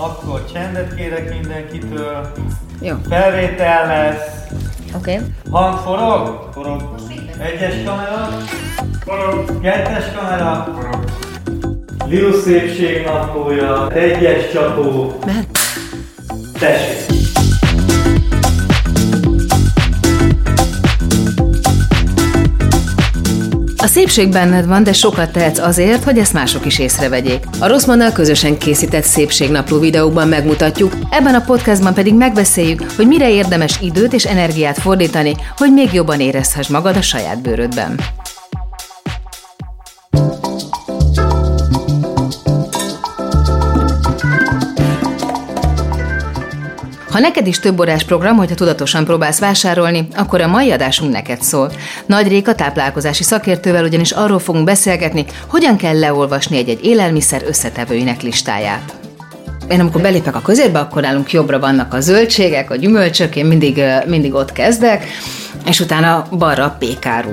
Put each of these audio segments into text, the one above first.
Akkor csendet kérek mindenkitől. Jó. Felvétel lesz. Oké. Okay. Hang forog? Forog. Egyes kamera? Forog. Kettes kamera? Forog. Liu szépség naplója. Egyes csapó. Mehet. Tessék. A szépség benned van, de sokat tehetsz azért, hogy ezt mások is észrevegyék. A Rosszmannal közösen készített szépségnapló videókban megmutatjuk, ebben a podcastban pedig megbeszéljük, hogy mire érdemes időt és energiát fordítani, hogy még jobban érezhess magad a saját bőrödben. Ha neked is több órás program, hogyha tudatosan próbálsz vásárolni, akkor a mai adásunk neked szól. Nagy Réka táplálkozási szakértővel ugyanis arról fogunk beszélgetni, hogyan kell leolvasni egy-egy élelmiszer összetevőinek listáját. Én amikor belépek a közérbe, akkor nálunk jobbra vannak a zöldségek, a gyümölcsök, én mindig, mindig ott kezdek, és utána balra a pékáru.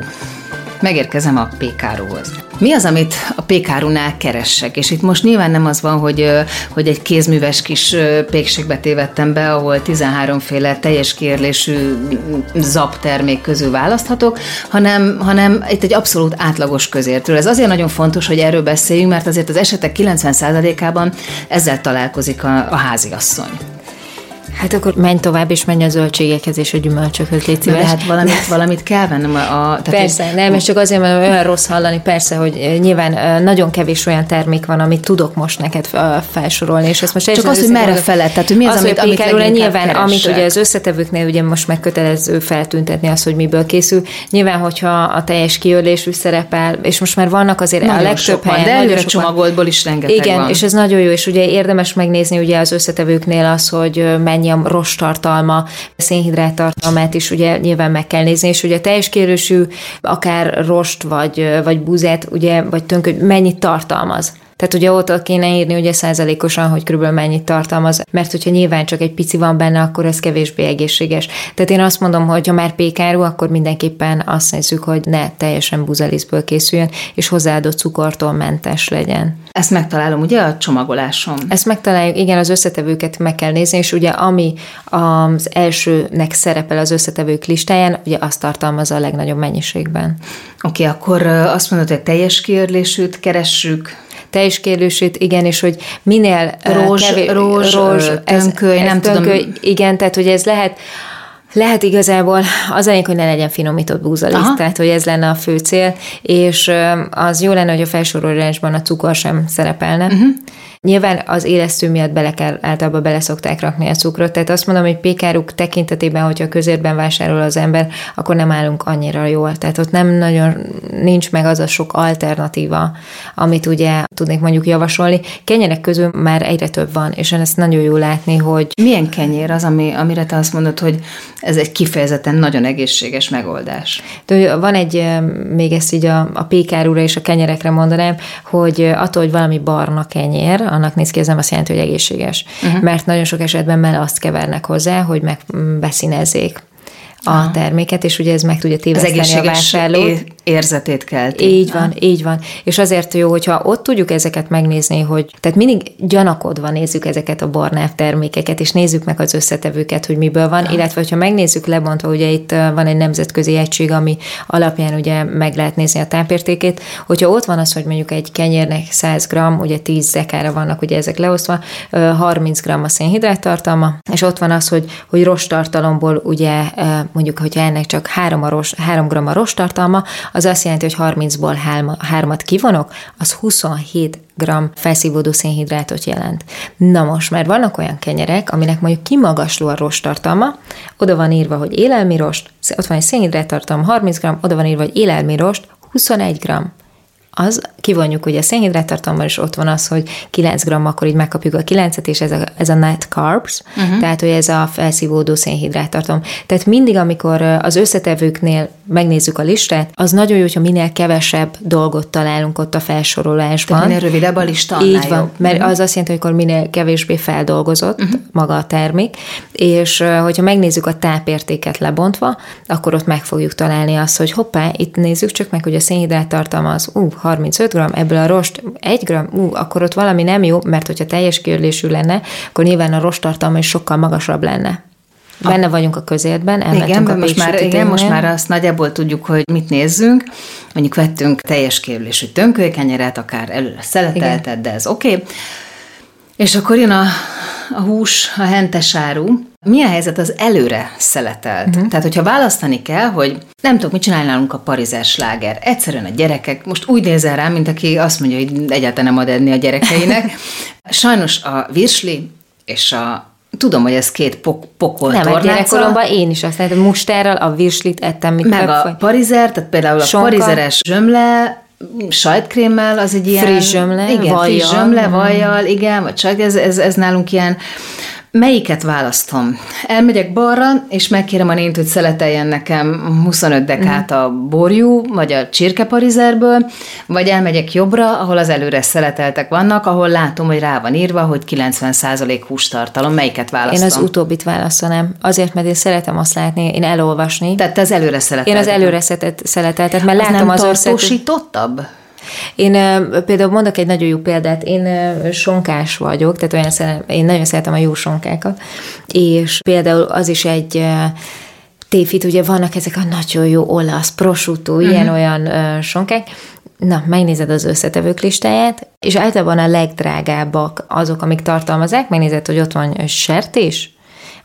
Megérkezem a pékáruhoz. Mi az, amit a pékárunál keressek? És itt most nyilván nem az van, hogy, hogy egy kézműves kis pékségbe tévedtem be, ahol 13 féle teljes kérlésű zap termék közül választhatok, hanem, hanem itt egy abszolút átlagos közértről. Ez azért nagyon fontos, hogy erről beszéljünk, mert azért az esetek 90%-ában ezzel találkozik a, a háziasszony. Hát akkor menj tovább, és menj a zöldségekhez és a gyümölcsökhöz, légy szíves. De hát valamit, valamit kell vennem. A, a, tehát persze, én, nem, és csak azért, mert olyan rossz hallani, persze, hogy eh, nyilván eh, nagyon kevés olyan termék van, amit tudok most neked eh, felsorolni, és ezt most Csak az, hogy merre felett, tehát hogy mi az, az amit, amit leginkább nyilván, keressek. amit ugye az összetevőknél ugye most megkötelező feltüntetni az, hogy miből készül. Nyilván, hogyha a teljes kiölésű szerepel, és most már vannak azért nagyon a legtöbb helyen. De előre csomagoltból is rengeteg Igen, van. és ez nagyon jó, és ugye érdemes megnézni ugye az összetevőknél az, hogy mennyi a rost tartalma, szénhidrát tartalmát is ugye nyilván meg kell nézni, és ugye teljes kérősű, akár rost vagy, vagy búzát, ugye, vagy tönk, mennyit tartalmaz. Tehát ugye ott kéne írni ugye százalékosan, hogy körülbelül mennyit tartalmaz, mert hogyha nyilván csak egy pici van benne, akkor ez kevésbé egészséges. Tehát én azt mondom, hogy ha már pékáru, akkor mindenképpen azt nézzük, hogy ne teljesen buzaliszből készüljön, és hozzáadott cukortól mentes legyen. Ezt megtalálom ugye a csomagolásom? Ezt megtaláljuk, igen, az összetevőket meg kell nézni, és ugye ami az elsőnek szerepel az összetevők listáján, ugye azt tartalmazza a legnagyobb mennyiségben. Oké, okay, akkor azt mondod, hogy teljes kiörlésűt keressük, teljes kérdését, igen, és hogy minél rózs, kevés, rózs, rózs tönköly, nem tönköly, tudom. Igen, tehát hogy ez lehet, lehet igazából az elég, hogy ne legyen finomított búzaliszt, tehát hogy ez lenne a fő cél, és az jó lenne, hogy a felsorolásban a cukor sem szerepelne. Uh-huh. Nyilván az élesztő miatt bele kell, általában bele szokták rakni a cukrot, tehát azt mondom, hogy pékáruk tekintetében, hogyha közérben vásárol az ember, akkor nem állunk annyira jól. Tehát ott nem nagyon nincs meg az a sok alternatíva, amit ugye tudnék mondjuk javasolni. Kenyerek közül már egyre több van, és ezt nagyon jó látni, hogy... Milyen kenyér az, ami, amire te azt mondod, hogy ez egy kifejezetten nagyon egészséges megoldás? De van egy, még ezt így a, a pékárúra és a kenyerekre mondanám, hogy attól, hogy valami barna kenyér, annak néz ki, ez nem azt jelenti, hogy egészséges. Uh-huh. Mert nagyon sok esetben mell azt kevernek hozzá, hogy megbeszínezzék a Aha. terméket, és ugye ez meg tudja téveszteni a vásárlót. Érzetét kell. Így van, így van. És azért jó, hogyha ott tudjuk ezeket megnézni, hogy tehát mindig gyanakodva nézzük ezeket a barnáv termékeket, és nézzük meg az összetevőket, hogy miből van, Aha. illetve hogyha megnézzük lebontva, ugye itt van egy nemzetközi egység, ami alapján ugye meg lehet nézni a tápértékét, hogyha ott van az, hogy mondjuk egy kenyérnek 100 g, ugye 10 zekára vannak ugye ezek leosztva, 30 g a szénhidrát tartalma, és ott van az, hogy, hogy rostartalomból ugye mondjuk, hogyha ennek csak 3, a ros, 3 g a rostartalma, az azt jelenti, hogy 30-ból 3-at kivonok, az 27 g felszívódó szénhidrátot jelent. Na most, mert vannak olyan kenyerek, aminek mondjuk kimagasló a rostartalma, oda van írva, hogy élelmirost, ott van egy szénhidráttartalma 30 g, oda van írva, hogy élelmirost 21 g az kivonjuk ugye a szénhidráttartalomban, és ott van az, hogy 9 g, akkor így megkapjuk a 9-et, és ez a, ez a net carbs, uh-huh. tehát hogy ez a felszívódó szénhidráttartalom. Tehát mindig, amikor az összetevőknél megnézzük a listát, az nagyon jó, hogyha minél kevesebb dolgot találunk ott a felsorolásban. Tehát minél rövidebb a lista, Így van, jobb. mert uh-huh. az azt jelenti, hogy akkor minél kevésbé feldolgozott uh-huh. maga a termék, és hogyha megnézzük a tápértéket lebontva, akkor ott meg fogjuk találni azt, hogy hoppá, itt nézzük csak meg, hogy a szénhidráttartalma az uh, 35 g, ebből a rost 1 g, ú, akkor ott valami nem jó, mert hogyha teljes kiörlésű lenne, akkor nyilván a rost tartalma is sokkal magasabb lenne. Benne vagyunk a közértben, igen, a most már, igen, most már azt nagyjából tudjuk, hogy mit nézzünk. Mondjuk vettünk teljes kiörlésű tönkőkenyeret, akár előre szeletelted, de ez oké. Okay. És akkor jön a, a hús, a hentes áru. Mi a helyzet az előre szeletelt? Uh-huh. Tehát, hogyha választani kell, hogy nem tudok, mit csinálni nálunk a parizás sláger. Egyszerűen a gyerekek, most úgy nézel rám, mint aki azt mondja, hogy egyáltalán nem ad edni a gyerekeinek. Sajnos a virsli és a Tudom, hogy ez két pok- pokol Nem, tornáca. gyerekkoromban én is azt mondtam, mustárral a virslit ettem, mit Meg a parizer, tehát például Sonka. a parizeres zsömle, sajtkrémmel, az egy ilyen... Friss zsömle, igen, vajjal. friss zsömle, vajjal, igen, vagy csak ez, ez, ez nálunk ilyen Melyiket választom? Elmegyek balra, és megkérem a nént, hogy szeleteljen nekem 25 dekát a borjú, vagy a csirkeparizerből, vagy elmegyek jobbra, ahol az előre szeleteltek vannak, ahol látom, hogy rá van írva, hogy 90% hústartalom. Melyiket választom? Én az utóbbit választanám. Azért, mert én szeretem azt látni, én elolvasni. Tehát te az előre szeleteltet. Én az előre szeleteltet, mert az látom az tartósítottabb? Én például mondok egy nagyon jó példát, én sonkás vagyok, tehát olyan szeretem, én nagyon szeretem a jó sonkákat, és például az is egy téfit, ugye vannak ezek a nagyon jó olasz, prosciutto, uh-huh. ilyen-olyan uh, sonkák, Na, megnézed az összetevők listáját, és általában a legdrágábbak azok, amik tartalmazák, megnézed, hogy ott van sertés,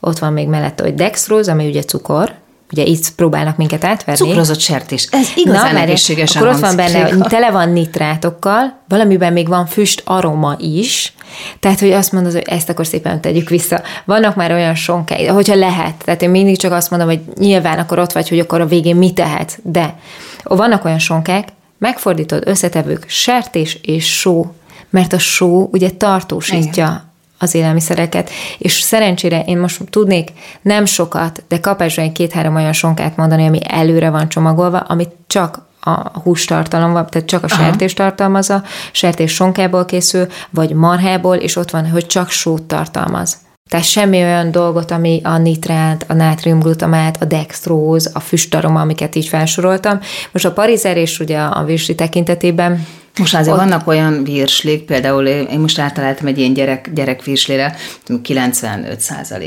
ott van még mellette, hogy dextróz, ami ugye cukor, ugye itt próbálnak minket átverni. Cukrozott sertés. Ez igazán Na, egészséges. Akkor ott van benne, hogy tele van nitrátokkal, valamiben még van füst aroma is, tehát, hogy azt mondod, hogy ezt akkor szépen tegyük vissza. Vannak már olyan sonkái, hogyha lehet. Tehát én mindig csak azt mondom, hogy nyilván akkor ott vagy, hogy akkor a végén mit tehet. De vannak olyan sonkák, megfordítod összetevők, sertés és só, mert a só ugye tartósítja Igen az élelmiszereket, és szerencsére én most tudnék nem sokat, de kapásra két-három olyan sonkát mondani, ami előre van csomagolva, amit csak a hústartalom van, tehát csak a Aha. sertés tartalmazza, sertés sonkából készül, vagy marhából, és ott van, hogy csak sót tartalmaz. Tehát semmi olyan dolgot, ami a nitrát, a nátriumglutamát, a dextróz, a füstaroma, amiket így felsoroltam. Most a parizer és ugye a virsi tekintetében most azért ott... vannak olyan virslik, például én most átaláltam egy ilyen gyerek, gyerek virslére, 95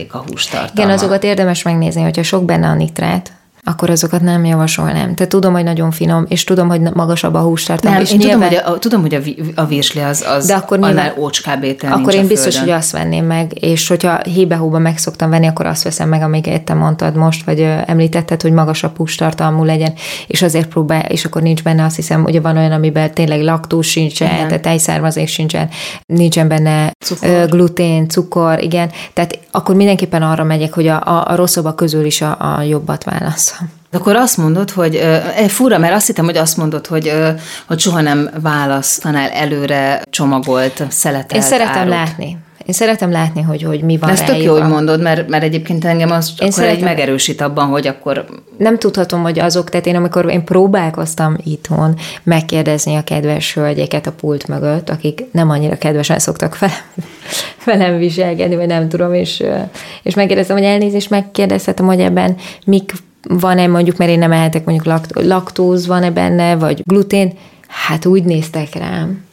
a hústartalma. Igen, azokat érdemes megnézni, hogyha sok benne a nitrát, akkor azokat nem javasolnám. Tehát tudom, hogy nagyon finom, és tudom, hogy magasabb a hústartalom. Nem, és én nyilván... tudom, hogy a, tudom, hogy a, a virsli az, az de akkor nyilván, ócskább étel Akkor én biztos, hogy azt venném meg, és hogyha hébe-hóba meg szoktam venni, akkor azt veszem meg, amíg te mondtad most, vagy említetted, hogy magasabb hústartalmú legyen, és azért próbál, és akkor nincs benne, azt hiszem, hogy van olyan, amiben tényleg laktóz sincsen, igen. tehát tejszármazék sincsen, nincsen benne cukor. glutén, cukor, igen, tehát akkor mindenképpen arra megyek, hogy a, a, a rosszabbak közül is a, a jobbat válasz. Akkor azt mondod, hogy e, fura, mert azt hittem, hogy azt mondod, hogy, hogy soha nem választanál előre csomagolt szeletelt Én szeretem árut. látni. Én szeretem látni, hogy, hogy mi van Ez tök jó, hogy mondod, mert, mert egyébként engem az én akkor szeretem, egy megerősít abban, hogy akkor... Nem tudhatom, hogy azok, tehát én amikor én próbálkoztam itthon megkérdezni a kedves hölgyeket a pult mögött, akik nem annyira kedvesen szoktak fel, velem viselkedni, vagy nem tudom, és, és megkérdeztem, hogy elnézést, megkérdezhetem, hogy ebben mik van-e mondjuk, mert én nem ehetek mondjuk laktóz van-e benne, vagy glutén, hát úgy néztek rám,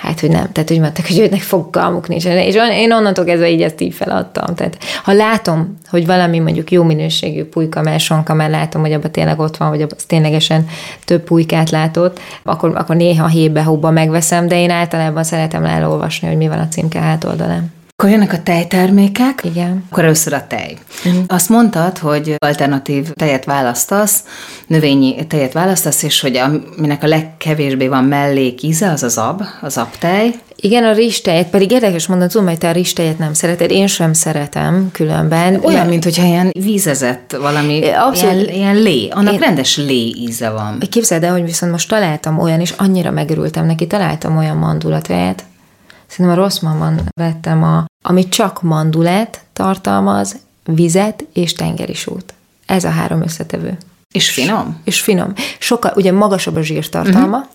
Hát, hogy nem. Tehát úgy mondták, hogy őnek fogalmuk nincs. És én onnantól kezdve így ezt így feladtam. Tehát ha látom, hogy valami mondjuk jó minőségű pulyka, mert sonka, mert látom, hogy abban tényleg ott van, vagy abban ténylegesen több pulykát látott, akkor, akkor néha hébe-hóba megveszem, de én általában szeretem elolvasni, hogy mi van a címke hátoldalán. Akkor jönnek a tejtermékek. Igen. Akkor először a tej. Uh-huh. Azt mondtad, hogy alternatív tejet választasz, növényi tejet választasz, és hogy aminek a legkevésbé van mellék íze, az az ab, az abtej. Igen, a rizstejet, pedig érdekes mondani, tudom, hogy te a rizstejet nem szereted, én sem szeretem különben. Olyan, mert... mint hogyha ilyen vízezett valami, Abszolút. Ilyen, ilyen lé, annak én... rendes lé íze van. Képzeld el, hogy viszont most találtam olyan, és annyira megörültem neki, találtam olyan mandulatejet, Szerintem a rossz mamban vettem, a, ami csak mandulát tartalmaz, vizet és sót. Ez a három összetevő. És finom? És finom. Sokkal, ugye magasabb a zsírtartalma, uh-huh.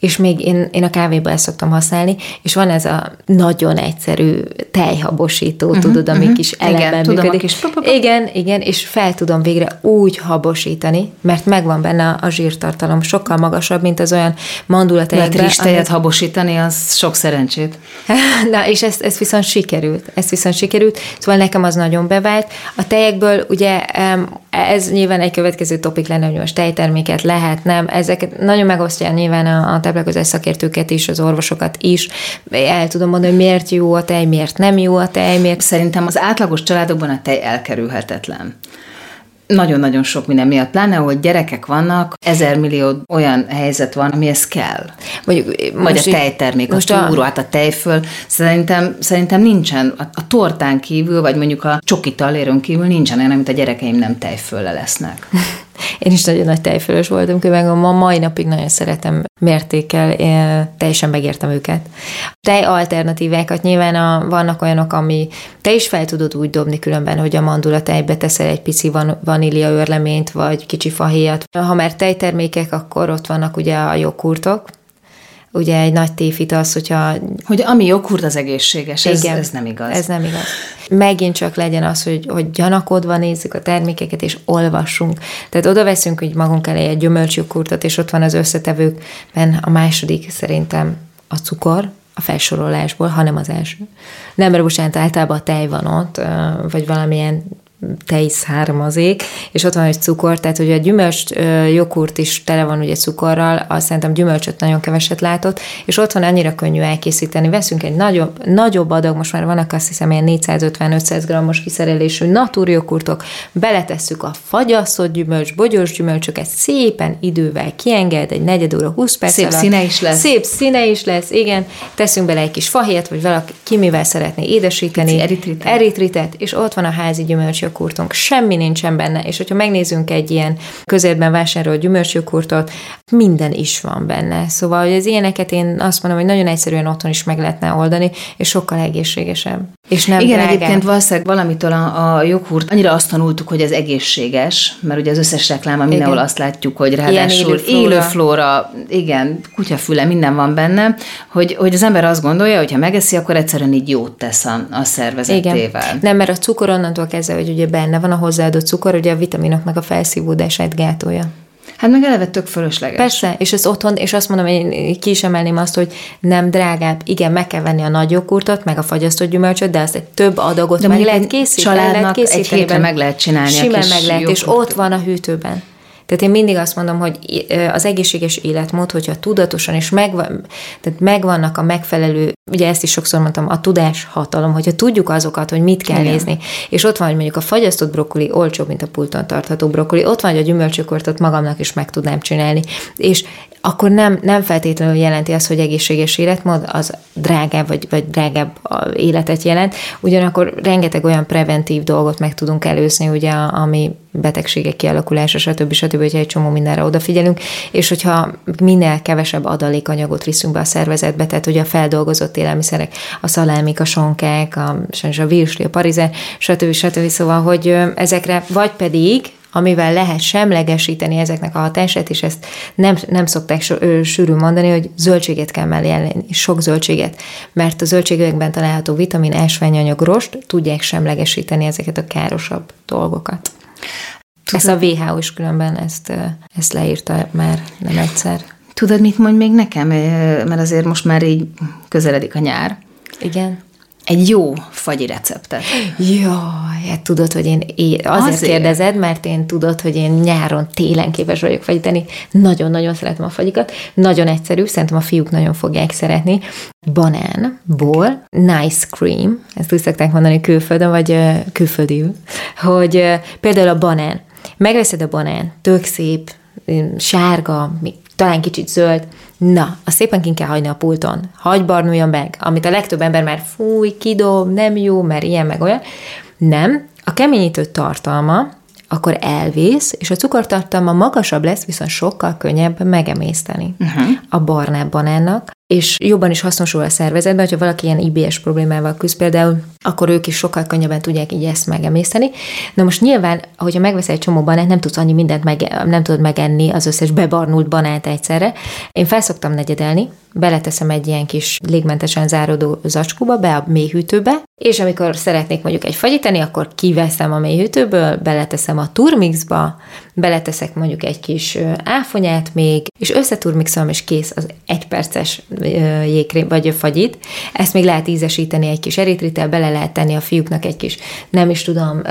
És még én, én a kávéba ezt szoktam használni, és van ez a nagyon egyszerű tejhabosító, uh-huh, tudod, ami uh-huh. kis elemben igen, működik. Tudom, kis igen, igen, és fel tudom végre úgy habosítani, mert megvan benne a zsírtartalom, sokkal magasabb, mint az olyan mandulatejekben. Lehet rizstejet amit... habosítani, az sok szerencsét. Na, és ez, ez viszont sikerült. Ez viszont sikerült, szóval nekem az nagyon bevált. A tejekből ugye ez nyilván egy következő topik lenne, hogy most tejterméket lehet, nem. Ezeket nagyon megosztja nyilván a, a táplálkozás szakértőket is, az orvosokat is. El tudom mondani, hogy miért jó a tej, miért nem jó a tej, miért... Szerintem az átlagos családokban a tej elkerülhetetlen nagyon-nagyon sok minden miatt, pláne, hogy gyerekek vannak, ezer millió olyan helyzet van, amihez kell. Mondjuk, Vagy a tejtermék, most a túró, hát a tejföl. Szerintem, szerintem nincsen, a, a tortán kívül, vagy mondjuk a csoki taléron kívül nincsen olyan, amit a gyerekeim nem tejfölle lesznek. Én is nagyon nagy tejfölös voltam, meg ma mai napig nagyon szeretem mértékkel, teljesen megértem őket. Tej alternatívákat nyilván a, vannak olyanok, ami te is fel tudod úgy dobni különben, hogy a mandula tejbe teszel egy pici van, vanília örleményt, vagy kicsi fahéjat. Ha már tejtermékek, akkor ott vannak ugye a joghurtok, ugye egy nagy tévhit az, hogyha... Hogy ami joghurt az egészséges, ez, igen, ez nem igaz. Ez nem igaz. Megint csak legyen az, hogy, hogy gyanakodva nézzük a termékeket, és olvassunk. Tehát oda veszünk hogy magunk elé egy gyümölcsjoghurtot, és ott van az összetevőkben a második szerintem a cukor, a felsorolásból, hanem az első. Nem, mert most általában a tej van ott, vagy valamilyen tej származék, és ott van egy cukor, tehát hogy a gyümölcs joghurt is tele van ugye cukorral, azt szerintem gyümölcsöt nagyon keveset látott, és ott van annyira könnyű elkészíteni. Veszünk egy nagyobb, nagyobb adag, most már vannak azt hiszem ilyen 450-500 g-os kiszerelésű natúrjoghurtok, beletesszük a fagyasztott gyümölcs, bogyós gyümölcsöket, szépen idővel kienged, egy negyed óra, 20 perc Szép alatt. színe is lesz. Szép színe is lesz, igen. Teszünk bele egy kis fahét, vagy valaki ki mivel szeretné édesíteni. Eritritet. Eritritet, és ott van a házi gyümölcs gyümölcsjoghurtunk, semmi nincsen benne, és hogyha megnézzünk egy ilyen közértben vásárolt gyümölcsjoghurtot, minden is van benne. Szóval, hogy az ilyeneket én azt mondom, hogy nagyon egyszerűen otthon is meg lehetne oldani, és sokkal egészségesebb. És nem Igen, drágább. egyébként valószínűleg valamitől a, a joghurt, annyira azt tanultuk, hogy ez egészséges, mert ugye az összes reklám, mindenhol igen. azt látjuk, hogy ráadásul élő flóra, igen, kutyafüle, minden van benne, hogy, hogy az ember azt gondolja, hogy ha megeszi, akkor egyszerűen így jót tesz a, a szervezetével. Igen. Nem, mert a cukor onnantól kezdve, hogy ugye benne van a hozzáadott cukor, ugye a vitaminok meg a felszívódását gátolja. Hát meg eleve tök fölösleges. Persze, és ez otthon, és azt mondom, én ki is emelném azt, hogy nem drágább. Igen, meg kell venni a nagy joghurtot, meg a fagyasztott gyümölcsöt, de azt egy több adagot de meg lehet készíteni. Családnak lehet készíteni, egy hétre meg lehet csinálni. Simán meg lehet, és ott van a hűtőben. Tehát én mindig azt mondom, hogy az egészséges életmód, hogyha tudatosan és megvan, tehát megvannak a megfelelő, ugye ezt is sokszor mondtam, a tudás hatalom, hogyha tudjuk azokat, hogy mit kell Igen. nézni, és ott van, hogy mondjuk a fagyasztott brokkoli olcsóbb, mint a pulton tartható brokkoli, ott van, hogy a gyümölcsökortot magamnak is meg tudnám csinálni, és akkor nem, nem feltétlenül jelenti azt, hogy egészséges életmód, az drágább vagy, vagy drágább életet jelent, ugyanakkor rengeteg olyan preventív dolgot meg tudunk előzni, ugye, ami betegségek kialakulása, stb. stb., hogyha egy csomó mindenre odafigyelünk, és hogyha minél kevesebb adalékanyagot viszünk be a szervezetbe, tehát ugye a feldolgozott élelmiszerek, a szalámik, a sonkák, a, a virsli, a parizer, stb. stb. Szóval, hogy ezekre vagy pedig amivel lehet semlegesíteni ezeknek a hatását, és ezt nem, nem szokták sűrű mondani, hogy zöldséget kell mellé elleni, sok zöldséget, mert a zöldségekben található vitamin, ásványanyag, rost tudják semlegesíteni ezeket a károsabb dolgokat. Tudod, ezt a WHO is különben ezt, ezt leírta már nem egyszer. Tudod, mit mondj még nekem? Mert azért most már így közeledik a nyár. Igen egy jó fagyi receptet. Jaj, hát tudod, hogy én azért, azért kérdezed, mert én tudod, hogy én nyáron, télen képes vagyok fagyítani. Nagyon-nagyon szeretem a fagyikat. Nagyon egyszerű, szerintem a fiúk nagyon fogják szeretni. Banánból, nice cream, ezt úgy szokták mondani külföldön, vagy külföldívül, hogy például a banán. Megveszed a banán, tök szép, sárga, talán kicsit zöld, Na, a szépen kin kell hagyni a pulton. Hagy barnuljon meg, amit a legtöbb ember már fúj, kidob, nem jó, mert ilyen meg olyan. Nem, a keményítő tartalma akkor elvész, és a cukortartalma magasabb lesz, viszont sokkal könnyebb megemészteni. Uh-huh. A barnább banánnak és jobban is hasznosul a szervezetben, hogyha valaki ilyen IBS problémával küzd például, akkor ők is sokkal könnyebben tudják így ezt megemészteni. Na most nyilván, hogyha megveszel egy csomó banát, nem tudsz annyi mindent meg, nem tudod megenni az összes bebarnult banát egyszerre. Én felszoktam negyedelni, beleteszem egy ilyen kis légmentesen záródó zacskóba, be a mélyhűtőbe, és amikor szeretnék mondjuk egy fagyit tenni, akkor kiveszem a mélyhűtőből, beleteszem a turmixba, beleteszek mondjuk egy kis áfonyát még, és összeturmixolom, és kész az egy perces jégkrém vagy fagyit. Ezt még lehet ízesíteni egy kis eritrittel, bele lehet tenni a fiúknak egy kis, nem is tudom,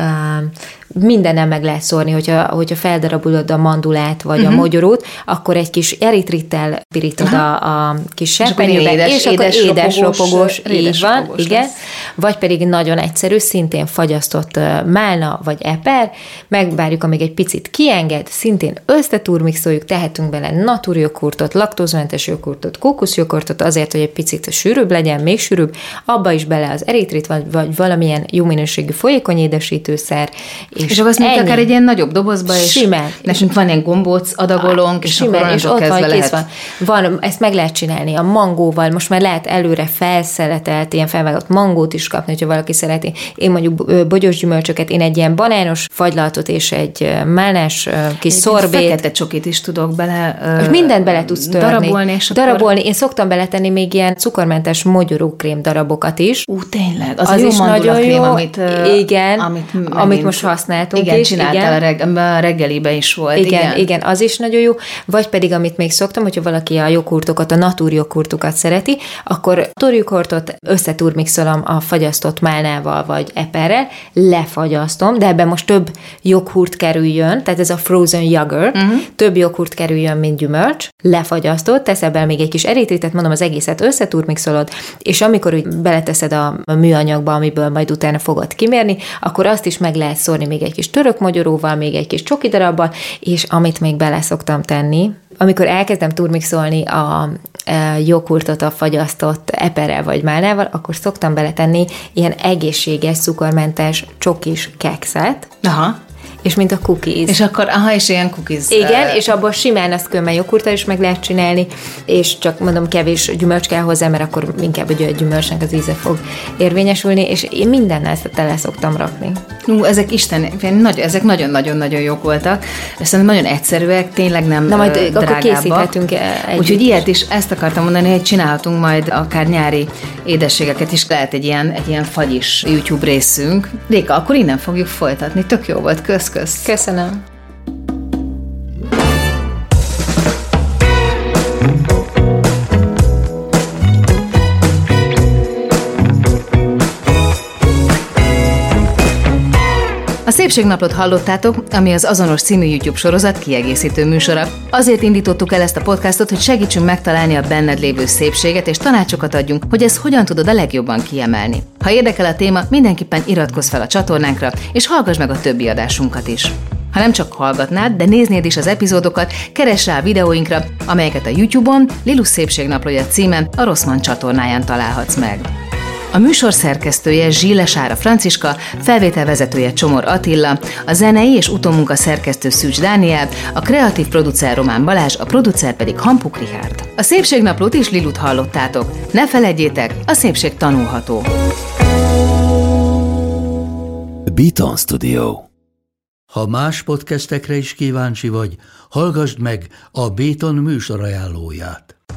mindenen meg lehet szórni, hogyha, hogyha feldarabolod a mandulát vagy uh-huh. a mhm. mogyorót, akkor egy kis eritrittel pirítod uh-huh. a, a kis serpenyőbe, és, akkor édes, édes ropogós, édes így van, ropogós igen. Lesz. Vagy pedig nagyon egyszerű, szintén fagyasztott málna vagy eper, megvárjuk, amíg egy picit kienged, szintén összeturmixoljuk, tehetünk bele naturjoghurtot, laktózmentes joghurtot, kókuszjoghurtot, azért, hogy egy picit sűrűbb legyen, még sűrűbb, abba is bele az eritrit, vagy, vagy valamilyen jó minőségű folyékony édesítőszer, és, és akkor azt mondjuk akár egy ilyen nagyobb dobozba, és Simán. nekünk van ilyen gombóc adagolónk, és Simán, akkor és ott van, lehet... van. van. Ezt meg lehet csinálni a mangóval, most már lehet előre felszeletelt, ilyen felvágott mangót is kapni, hogyha valaki szereti. Én mondjuk bogyós gyümölcsöket, én egy ilyen banános fagylaltot és egy málnás kis egy szorbét. Fekete csokit is tudok bele. Most mindent bele tudsz törni. Darabolni, és Darabolni. Akkor... Én szoktam beletenni még ilyen cukormentes mogyorókrém darabokat is. Ú, tényleg. Az, az is nagyon jó. Amit, igen, amit, amit most használtunk igen, is. Csináltál igen, a, reg- a reggelibe is volt. Igen, igen, igen, az is nagyon jó. Vagy pedig, amit még szoktam, hogyha valaki a joghurtokat, a natúr joghurtokat szereti, akkor torjughurtot összeturmixolom a fagyasztott málnával vagy eperrel, lefagyasztom, de ebben most több joghurt kerüljön, tehát ez a frozen yogurt, uh-huh. több joghurt kerüljön, mint gyümölcs, lefagyasztott, teszel bele még egy kis erítétet, mondom, az egészet összeturmixolod, és amikor úgy beleteszed a műanyagba, amiből majd utána fogod kimérni, akkor azt is meg lehet szórni még egy kis török magyaróval, még egy kis csoki darabbal, és amit még bele szoktam tenni, amikor elkezdem turmixolni a joghurtot a fagyasztott eperrel vagy málnával, akkor szoktam beletenni ilyen egészséges, cukormentes csokis kekszet. Aha és mint a cookies. És akkor, aha, és ilyen cookies. Igen, és abból simán ezt kömmel joghurttal is meg lehet csinálni, és csak mondom, kevés gyümölcs kell hozzá, mert akkor inkább egy gyümölcsnek az íze fog érvényesülni, és én mindennel ezt tele szoktam rakni. Ú, ezek Isten, nagy, ezek nagyon-nagyon-nagyon jók voltak, szerintem nagyon egyszerűek, tényleg nem Na majd drágábbak. akkor készíthetünk együtt. Úgyhogy ilyet is, ezt akartam mondani, hogy csinálhatunk majd akár nyári édességeket is, lehet egy ilyen, egy ilyen fagyis YouTube részünk. Réka, akkor innen fogjuk folytatni, tök jó volt, kösz, kösz. Köszönöm. A Szépségnaplót hallottátok, ami az azonos című YouTube sorozat kiegészítő műsora. Azért indítottuk el ezt a podcastot, hogy segítsünk megtalálni a benned lévő szépséget, és tanácsokat adjunk, hogy ezt hogyan tudod a legjobban kiemelni. Ha érdekel a téma, mindenképpen iratkozz fel a csatornánkra, és hallgass meg a többi adásunkat is. Ha nem csak hallgatnád, de néznéd is az epizódokat, keres rá a videóinkra, amelyeket a YouTube-on Lilus Szépségnaplója címen a Rosszman csatornáján találhatsz meg. A műsor szerkesztője Zsíle Sára Franciska, felvételvezetője Csomor Attila, a zenei és utómunka szerkesztő Szűcs Dániel, a kreatív producer Román Balázs, a producer pedig Hampuk Richard. A Szépségnaplót is Lilut hallottátok. Ne felejtjétek, a szépség tanulható. Beaton Studio Ha más podcastekre is kíváncsi vagy, hallgassd meg a Béton műsor ajánlóját.